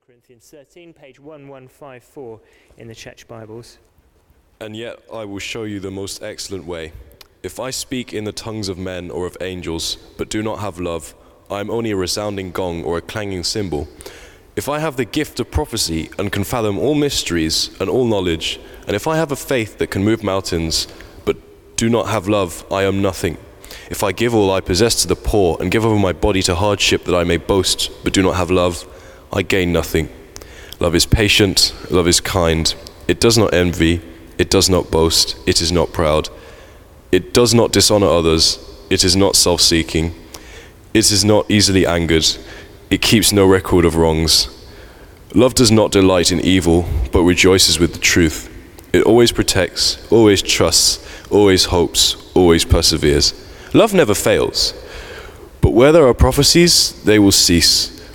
1 Corinthians 13, page 1154 in the Church Bibles. And yet I will show you the most excellent way. If I speak in the tongues of men or of angels, but do not have love, I am only a resounding gong or a clanging cymbal. If I have the gift of prophecy and can fathom all mysteries and all knowledge, and if I have a faith that can move mountains, but do not have love, I am nothing. If I give all I possess to the poor and give over my body to hardship that I may boast, but do not have love, I gain nothing. Love is patient, love is kind. It does not envy, it does not boast, it is not proud. It does not dishonor others, it is not self seeking, it is not easily angered, it keeps no record of wrongs. Love does not delight in evil, but rejoices with the truth. It always protects, always trusts, always hopes, always perseveres. Love never fails. But where there are prophecies, they will cease.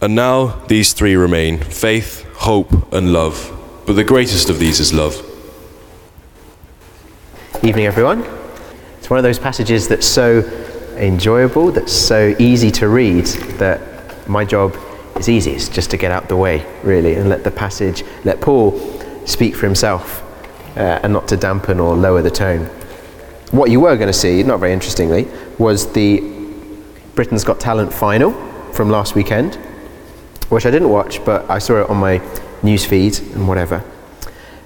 And now these three remain faith, hope, and love. But the greatest of these is love. Evening, everyone. It's one of those passages that's so enjoyable, that's so easy to read, that my job is easy. It's just to get out the way, really, and let the passage, let Paul speak for himself, uh, and not to dampen or lower the tone. What you were going to see, not very interestingly, was the Britain's Got Talent final from last weekend, which I didn't watch, but I saw it on my news feed and whatever.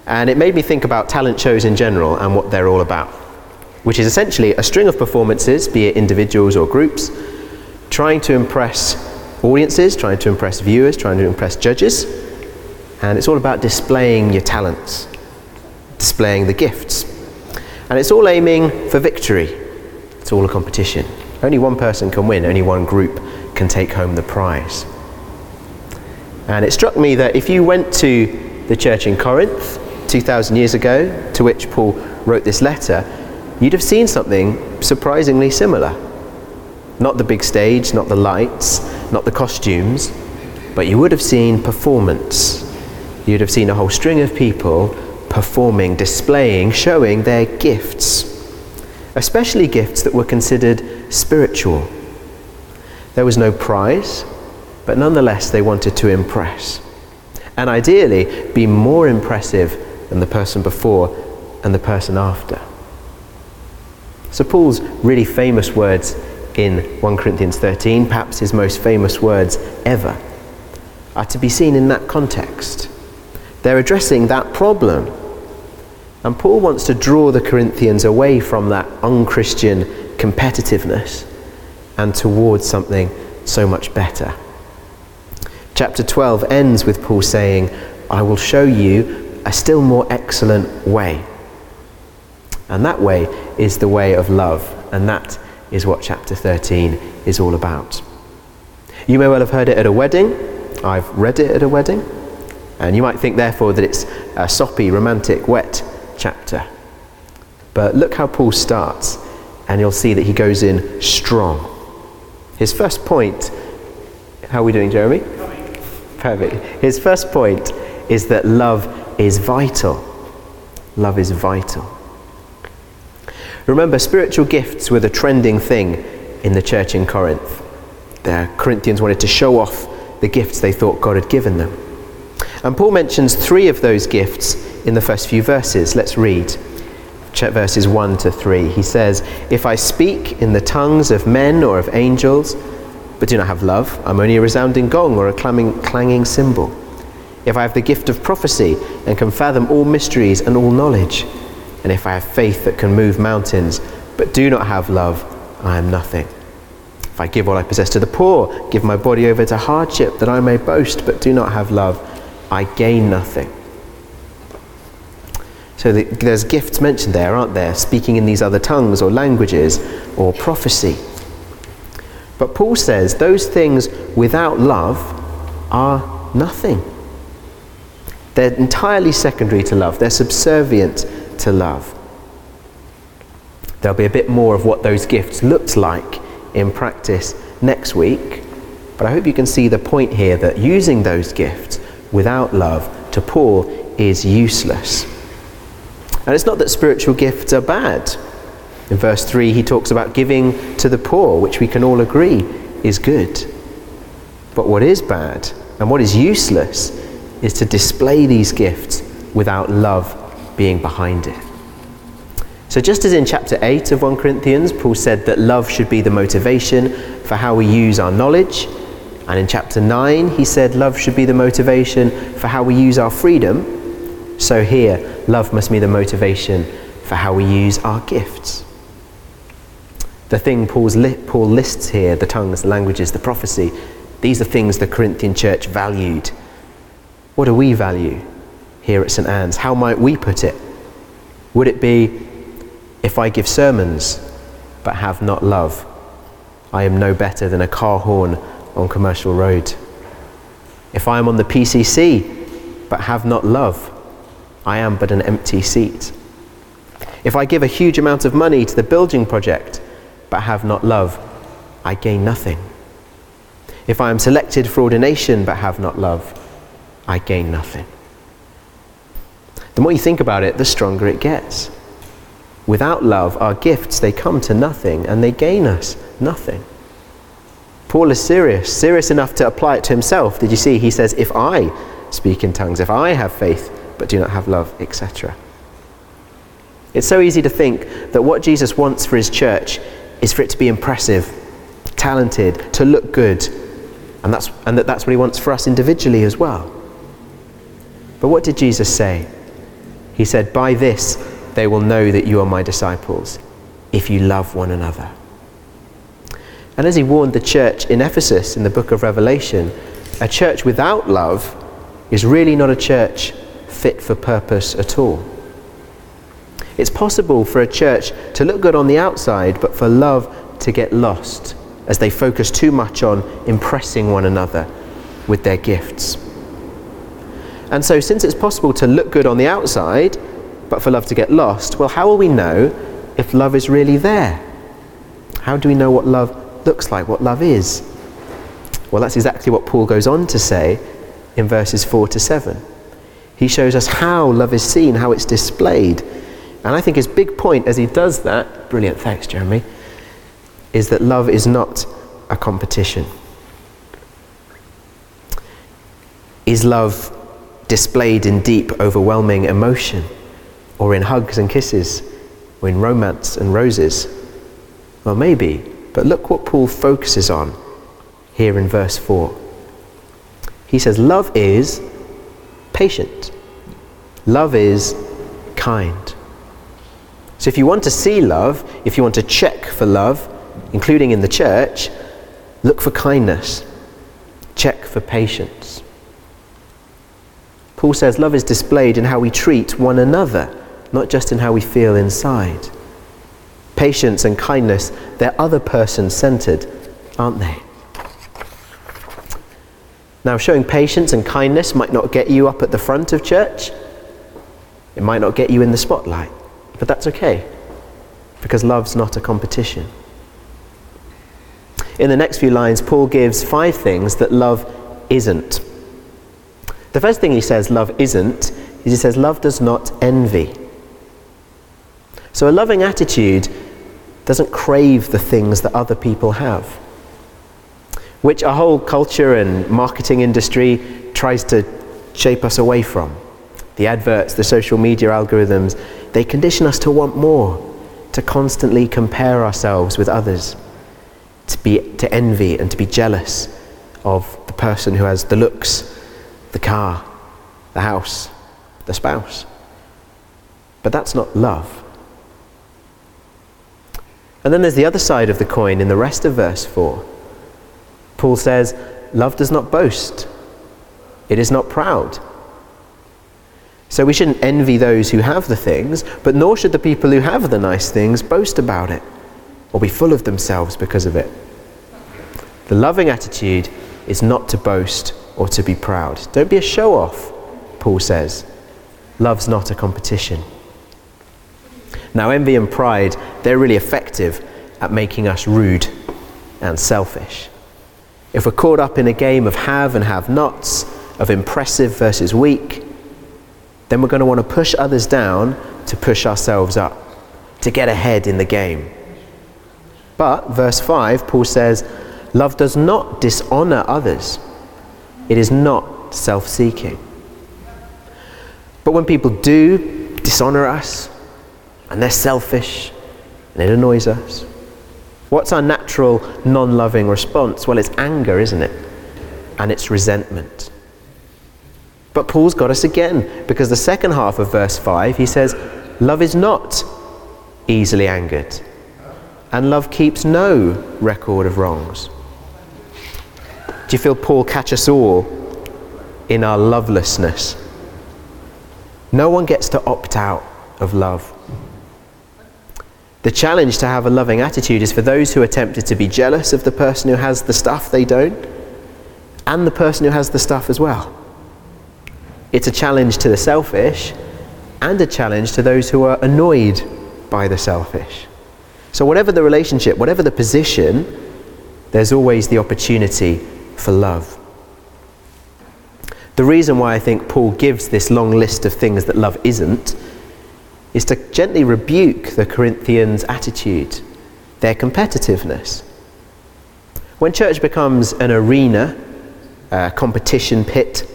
And it made me think about talent shows in general and what they're all about, which is essentially a string of performances, be it individuals or groups, trying to impress audiences, trying to impress viewers, trying to impress judges. And it's all about displaying your talents, displaying the gifts. And it's all aiming for victory. It's all a competition. Only one person can win, only one group can take home the prize. And it struck me that if you went to the church in Corinth 2,000 years ago, to which Paul wrote this letter, you'd have seen something surprisingly similar. Not the big stage, not the lights, not the costumes, but you would have seen performance. You'd have seen a whole string of people performing, displaying, showing their gifts, especially gifts that were considered spiritual. There was no prize, but nonetheless they wanted to impress. And ideally, be more impressive than the person before and the person after. So, Paul's really famous words in 1 Corinthians 13, perhaps his most famous words ever, are to be seen in that context. They're addressing that problem. And Paul wants to draw the Corinthians away from that unchristian competitiveness and towards something so much better. Chapter 12 ends with Paul saying, I will show you a still more excellent way. And that way is the way of love, and that is what chapter 13 is all about. You may well have heard it at a wedding. I've read it at a wedding. And you might think, therefore, that it's a soppy, romantic, wet chapter. But look how Paul starts, and you'll see that he goes in strong. His first point, how are we doing, Jeremy? Perfect. His first point is that love is vital. Love is vital. Remember, spiritual gifts were the trending thing in the church in Corinth. The Corinthians wanted to show off the gifts they thought God had given them. And Paul mentions three of those gifts in the first few verses. Let's read verses 1 to 3. He says, If I speak in the tongues of men or of angels, but do not have love, I'm only a resounding gong or a clanging, clanging cymbal. If I have the gift of prophecy and can fathom all mysteries and all knowledge, and if I have faith that can move mountains, but do not have love, I am nothing. If I give all I possess to the poor, give my body over to hardship that I may boast, but do not have love, I gain nothing. So the, there's gifts mentioned there, aren't there? Speaking in these other tongues or languages or prophecy. But Paul says those things without love are nothing. They're entirely secondary to love, they're subservient to love. There'll be a bit more of what those gifts looked like in practice next week, but I hope you can see the point here that using those gifts without love to Paul is useless. And it's not that spiritual gifts are bad. In verse 3, he talks about giving to the poor, which we can all agree is good. But what is bad and what is useless is to display these gifts without love being behind it. So, just as in chapter 8 of 1 Corinthians, Paul said that love should be the motivation for how we use our knowledge, and in chapter 9, he said love should be the motivation for how we use our freedom, so here, love must be the motivation for how we use our gifts. The thing li- Paul lists here the tongues, the languages, the prophecy these are things the Corinthian church valued. What do we value here at St. Anne's? How might we put it? Would it be if I give sermons but have not love, I am no better than a car horn on Commercial Road? If I am on the PCC but have not love, I am but an empty seat. If I give a huge amount of money to the building project but have not love, I gain nothing. If I am selected for ordination but have not love, I gain nothing. The more you think about it, the stronger it gets. Without love, our gifts, they come to nothing and they gain us nothing. Paul is serious, serious enough to apply it to himself. Did you see? He says, If I speak in tongues, if I have faith but do not have love, etc. It's so easy to think that what Jesus wants for his church is for it to be impressive, talented, to look good, and, that's, and that that's what he wants for us individually as well. But what did Jesus say? He said, By this they will know that you are my disciples, if you love one another. And as he warned the church in Ephesus in the book of Revelation, a church without love is really not a church fit for purpose at all. It's possible for a church to look good on the outside, but for love to get lost as they focus too much on impressing one another with their gifts. And so, since it's possible to look good on the outside, but for love to get lost, well, how will we know if love is really there? How do we know what love looks like, what love is? Well, that's exactly what Paul goes on to say in verses 4 to 7. He shows us how love is seen, how it's displayed. And I think his big point as he does that, brilliant, thanks, Jeremy, is that love is not a competition. Is love displayed in deep, overwhelming emotion, or in hugs and kisses, or in romance and roses? Well, maybe, but look what Paul focuses on here in verse 4. He says, Love is patient, love is kind. So, if you want to see love, if you want to check for love, including in the church, look for kindness, check for patience. Paul says love is displayed in how we treat one another, not just in how we feel inside. Patience and kindness, they're other person centered, aren't they? Now, showing patience and kindness might not get you up at the front of church, it might not get you in the spotlight, but that's okay, because love's not a competition. In the next few lines, Paul gives five things that love isn't. The first thing he says love isn't is he says love does not envy. So a loving attitude doesn't crave the things that other people have, which our whole culture and marketing industry tries to shape us away from. The adverts, the social media algorithms, they condition us to want more, to constantly compare ourselves with others to, be, to envy and to be jealous of the person who has the looks, the car, the house, the spouse. But that's not love. And then there's the other side of the coin in the rest of verse 4. Paul says, Love does not boast, it is not proud. So we shouldn't envy those who have the things, but nor should the people who have the nice things boast about it or be full of themselves because of it. The loving attitude is not to boast or to be proud. Don't be a show off, Paul says. Love's not a competition. Now, envy and pride, they're really effective at making us rude and selfish. If we're caught up in a game of have and have nots, of impressive versus weak, then we're going to want to push others down to push ourselves up, to get ahead in the game. But, verse 5, Paul says, Love does not dishonor others, it is not self seeking. But when people do dishonor us, and they're selfish, and it annoys us, what's our natural non loving response? Well, it's anger, isn't it? And it's resentment. But Paul's got us again, because the second half of verse 5, he says, Love is not easily angered, and love keeps no record of wrongs. Do you feel Paul catch us all in our lovelessness? No one gets to opt out of love. The challenge to have a loving attitude is for those who are tempted to be jealous of the person who has the stuff they don't, and the person who has the stuff as well. It's a challenge to the selfish and a challenge to those who are annoyed by the selfish. So, whatever the relationship, whatever the position, there's always the opportunity for love. The reason why I think Paul gives this long list of things that love isn't is to gently rebuke the Corinthians' attitude, their competitiveness. When church becomes an arena, a competition pit,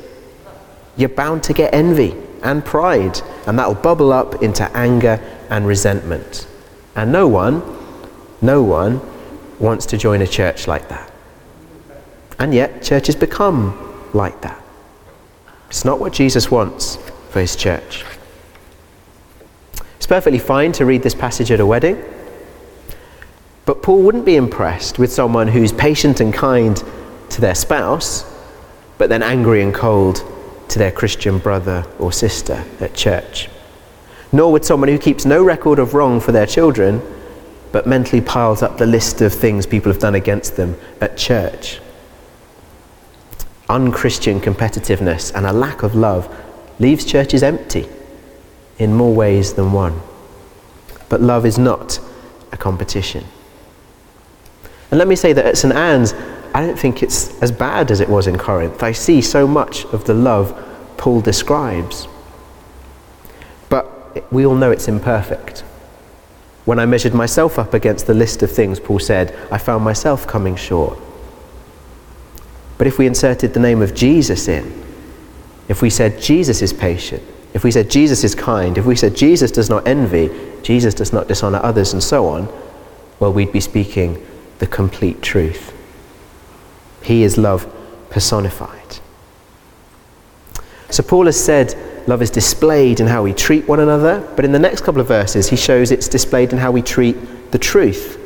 you're bound to get envy and pride, and that'll bubble up into anger and resentment. And no one, no one wants to join a church like that. And yet, churches become like that. It's not what Jesus wants for his church. It's perfectly fine to read this passage at a wedding, but Paul wouldn't be impressed with someone who's patient and kind to their spouse, but then angry and cold to their Christian brother or sister at church. Nor would someone who keeps no record of wrong for their children, but mentally piles up the list of things people have done against them at church. Unchristian competitiveness and a lack of love leaves churches empty in more ways than one. But love is not a competition. And let me say that at St. Anne's, I don't think it's as bad as it was in Corinth. I see so much of the love Paul describes. But we all know it's imperfect. When I measured myself up against the list of things Paul said, I found myself coming short. But if we inserted the name of Jesus in, if we said Jesus is patient, if we said Jesus is kind, if we said Jesus does not envy, Jesus does not dishonor others, and so on, well, we'd be speaking the complete truth. He is love personified. So Paul has said love is displayed in how we treat one another, but in the next couple of verses, he shows it's displayed in how we treat the truth.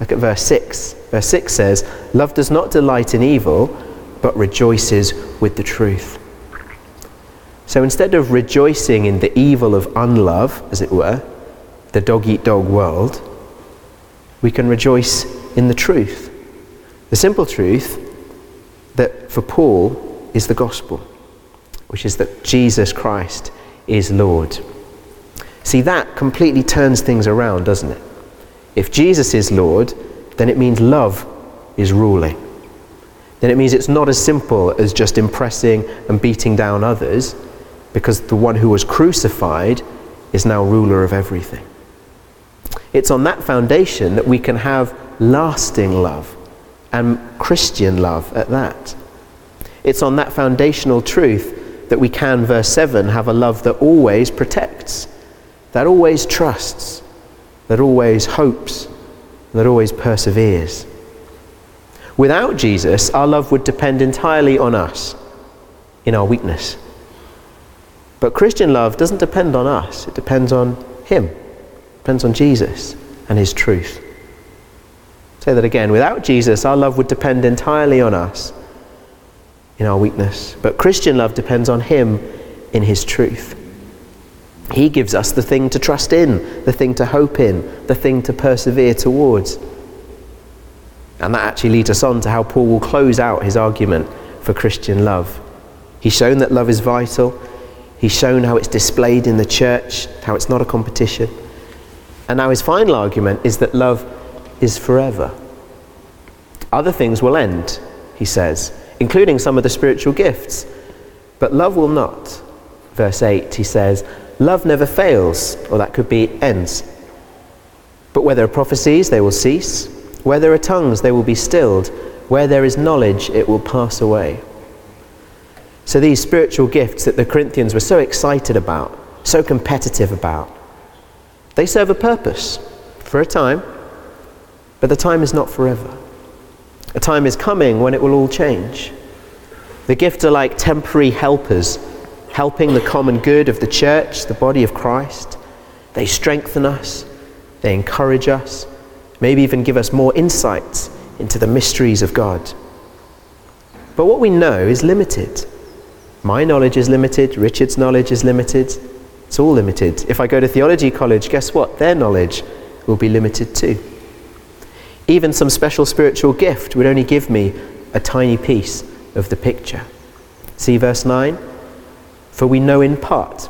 Look at verse 6. Verse 6 says, Love does not delight in evil, but rejoices with the truth. So instead of rejoicing in the evil of unlove, as it were, the dog eat dog world, we can rejoice in the truth. The simple truth that for Paul is the gospel, which is that Jesus Christ is Lord. See, that completely turns things around, doesn't it? If Jesus is Lord, then it means love is ruling. Then it means it's not as simple as just impressing and beating down others, because the one who was crucified is now ruler of everything. It's on that foundation that we can have lasting love and Christian love at that. It's on that foundational truth that we can, verse 7, have a love that always protects, that always trusts, that always hopes, that always perseveres. Without Jesus, our love would depend entirely on us in our weakness. But Christian love doesn't depend on us, it depends on Him, it depends on Jesus and His truth. Say that again. Without Jesus, our love would depend entirely on us in our weakness. But Christian love depends on Him in His truth. He gives us the thing to trust in, the thing to hope in, the thing to persevere towards. And that actually leads us on to how Paul will close out his argument for Christian love. He's shown that love is vital. He's shown how it's displayed in the church, how it's not a competition. And now his final argument is that love is forever. Other things will end, he says, including some of the spiritual gifts. But love will not. Verse 8, he says, Love never fails, or that could be ends. But where there are prophecies, they will cease. Where there are tongues, they will be stilled. Where there is knowledge, it will pass away. So these spiritual gifts that the Corinthians were so excited about, so competitive about, they serve a purpose for a time, but the time is not forever. A time is coming when it will all change. The gifts are like temporary helpers, helping the common good of the church, the body of Christ. They strengthen us, they encourage us, maybe even give us more insights into the mysteries of God. But what we know is limited. My knowledge is limited, Richard's knowledge is limited. It's all limited. If I go to theology college, guess what? Their knowledge will be limited too. Even some special spiritual gift would only give me a tiny piece of the picture. See verse 9? For we know in part,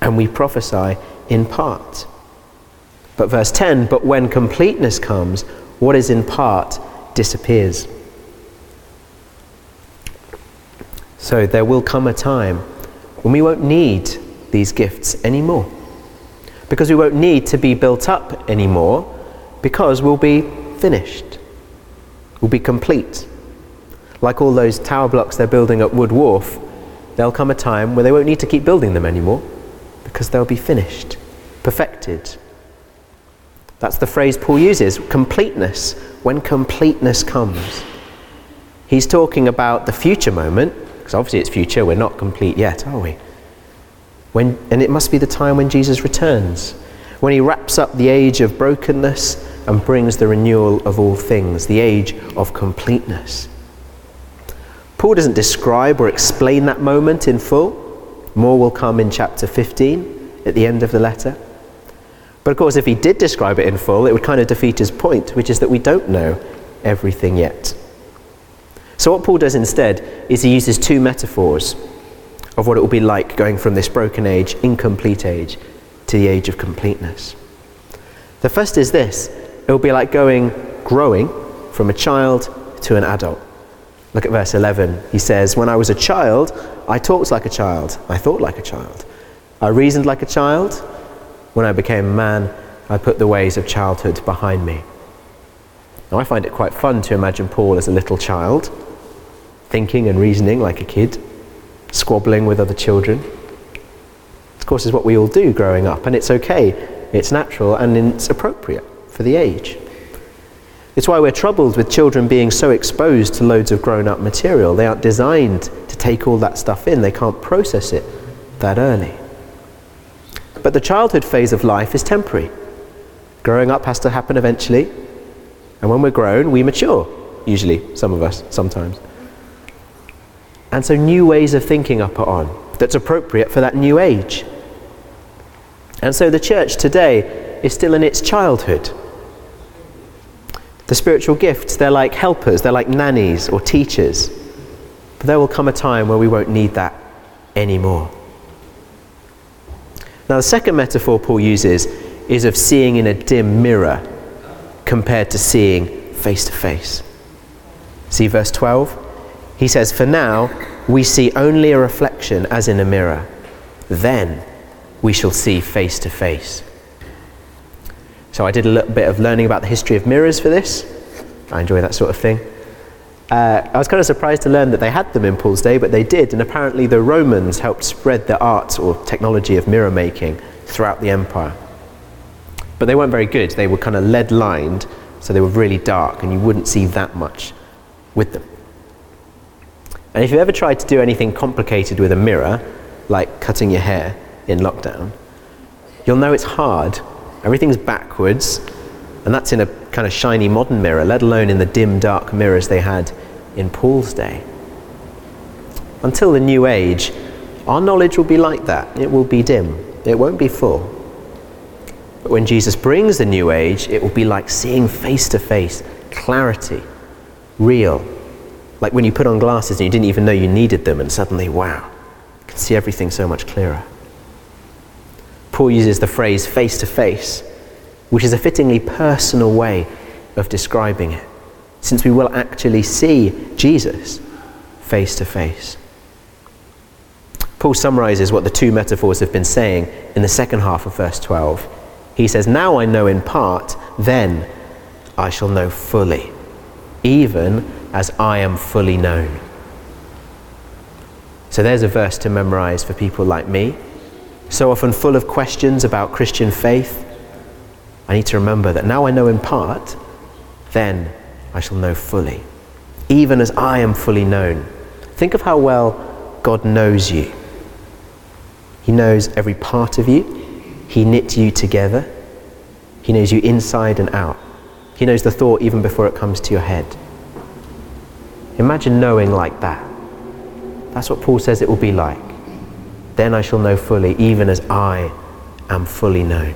and we prophesy in part. But verse 10 But when completeness comes, what is in part disappears. So there will come a time when we won't need these gifts anymore. Because we won't need to be built up anymore, because we'll be finished. We'll be complete. Like all those tower blocks they're building at Wood Wharf, there'll come a time where they won't need to keep building them anymore, because they'll be finished, perfected. That's the phrase Paul uses completeness, when completeness comes. He's talking about the future moment because obviously it's future, we're not complete yet, are we? When, and it must be the time when Jesus returns, when he wraps up the age of brokenness and brings the renewal of all things, the age of completeness. Paul doesn't describe or explain that moment in full. More will come in chapter 15 at the end of the letter. But of course, if he did describe it in full, it would kind of defeat his point, which is that we don't know everything yet. So, what Paul does instead is he uses two metaphors of what it will be like going from this broken age, incomplete age, to the age of completeness. The first is this it will be like going, growing from a child to an adult. Look at verse 11. He says, When I was a child, I talked like a child, I thought like a child, I reasoned like a child. When I became a man, I put the ways of childhood behind me. Now, I find it quite fun to imagine Paul as a little child thinking and reasoning like a kid, squabbling with other children. Of course, is what we all do growing up, and it's okay, it's natural, and it's appropriate for the age. It's why we're troubled with children being so exposed to loads of grown up material. They aren't designed to take all that stuff in, they can't process it that early. But the childhood phase of life is temporary. Growing up has to happen eventually, and when we're grown, we mature, usually, some of us, sometimes. And so new ways of thinking are put on that's appropriate for that new age. And so the church today is still in its childhood. The spiritual gifts, they're like helpers, they're like nannies or teachers. But there will come a time where we won't need that anymore. Now, the second metaphor Paul uses is of seeing in a dim mirror compared to seeing face to face. See verse 12? He says, For now, we see only a reflection as in a mirror. Then we shall see face to face. So I did a little bit of learning about the history of mirrors for this. I enjoy that sort of thing. Uh, I was kind of surprised to learn that they had them in Paul's day, but they did, and apparently the Romans helped spread the art or technology of mirror making throughout the empire. But they weren't very good. They were kind of lead lined, so they were really dark, and you wouldn't see that much with them. And if you've ever tried to do anything complicated with a mirror, like cutting your hair in lockdown, you'll know it's hard. Everything's backwards, and that's in a kind of shiny modern mirror, let alone in the dim, dark mirrors they had in Paul's day. Until the new age, our knowledge will be like that. It will be dim, it won't be full. But when Jesus brings the new age, it will be like seeing face to face, clarity, real, Like when you put on glasses and you didn't even know you needed them, and suddenly, wow, you can see everything so much clearer. Paul uses the phrase face to face, which is a fittingly personal way of describing it, since we will actually see Jesus face to face. Paul summarizes what the two metaphors have been saying in the second half of verse 12. He says, Now I know in part, then I shall know fully, even as I am fully known. So there's a verse to memorize for people like me, so often full of questions about Christian faith. I need to remember that now I know in part, then I shall know fully, even as I am fully known. Think of how well God knows you. He knows every part of you, He knit you together, He knows you inside and out. He knows the thought even before it comes to your head. Imagine knowing like that. That's what Paul says it will be like. Then I shall know fully, even as I am fully known.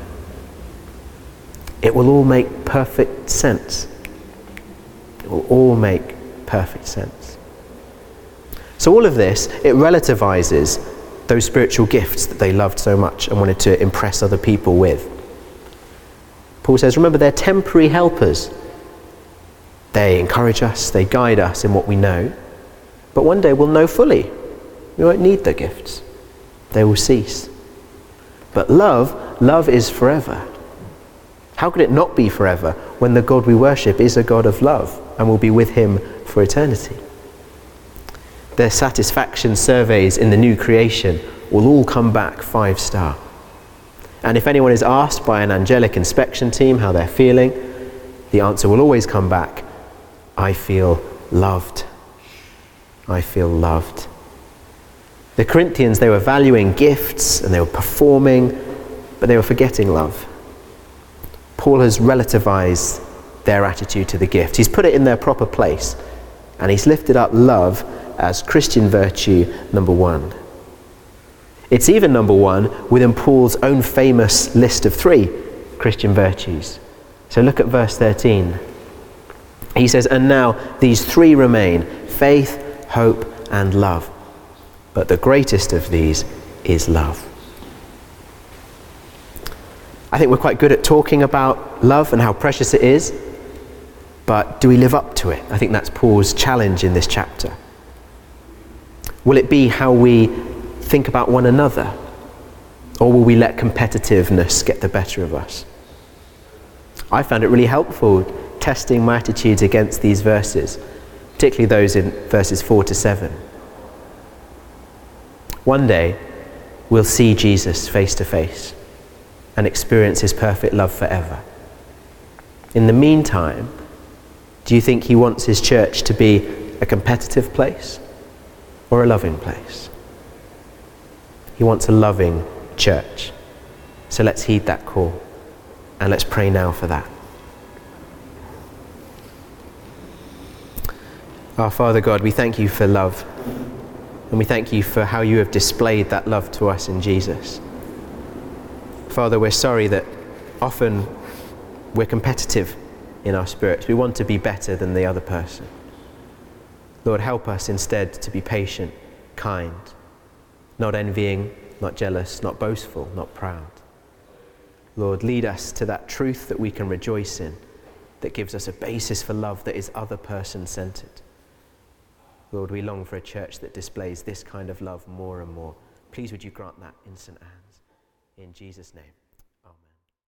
It will all make perfect sense. It will all make perfect sense. So, all of this, it relativizes those spiritual gifts that they loved so much and wanted to impress other people with. Paul says, remember, they're temporary helpers. They encourage us, they guide us in what we know, but one day we'll know fully. We won't need the gifts, they will cease. But love, love is forever. How could it not be forever when the God we worship is a God of love and will be with him for eternity? Their satisfaction surveys in the new creation will all come back five star. And if anyone is asked by an angelic inspection team how they're feeling, the answer will always come back I feel loved. I feel loved. The Corinthians, they were valuing gifts and they were performing, but they were forgetting love. Paul has relativized their attitude to the gift. He's put it in their proper place, and he's lifted up love as Christian virtue number one. It's even number one within Paul's own famous list of three Christian virtues. So look at verse 13. He says, And now these three remain faith, hope, and love. But the greatest of these is love. I think we're quite good at talking about love and how precious it is, but do we live up to it? I think that's Paul's challenge in this chapter. Will it be how we think about one another? Or will we let competitiveness get the better of us? I found it really helpful testing my attitudes against these verses, particularly those in verses 4 to 7. One day, we'll see Jesus face to face and experience his perfect love forever. In the meantime, do you think he wants his church to be a competitive place or a loving place? He wants a loving church. So let's heed that call and let's pray now for that. Our Father God, we thank you for love. And we thank you for how you have displayed that love to us in Jesus. Father, we're sorry that often we're competitive in our spirits. We want to be better than the other person. Lord, help us instead to be patient, kind, not envying, not jealous, not boastful, not proud. Lord, lead us to that truth that we can rejoice in, that gives us a basis for love that is other person centered. Lord, we long for a church that displays this kind of love more and more. Please would you grant that in St. Anne's. In Jesus' name.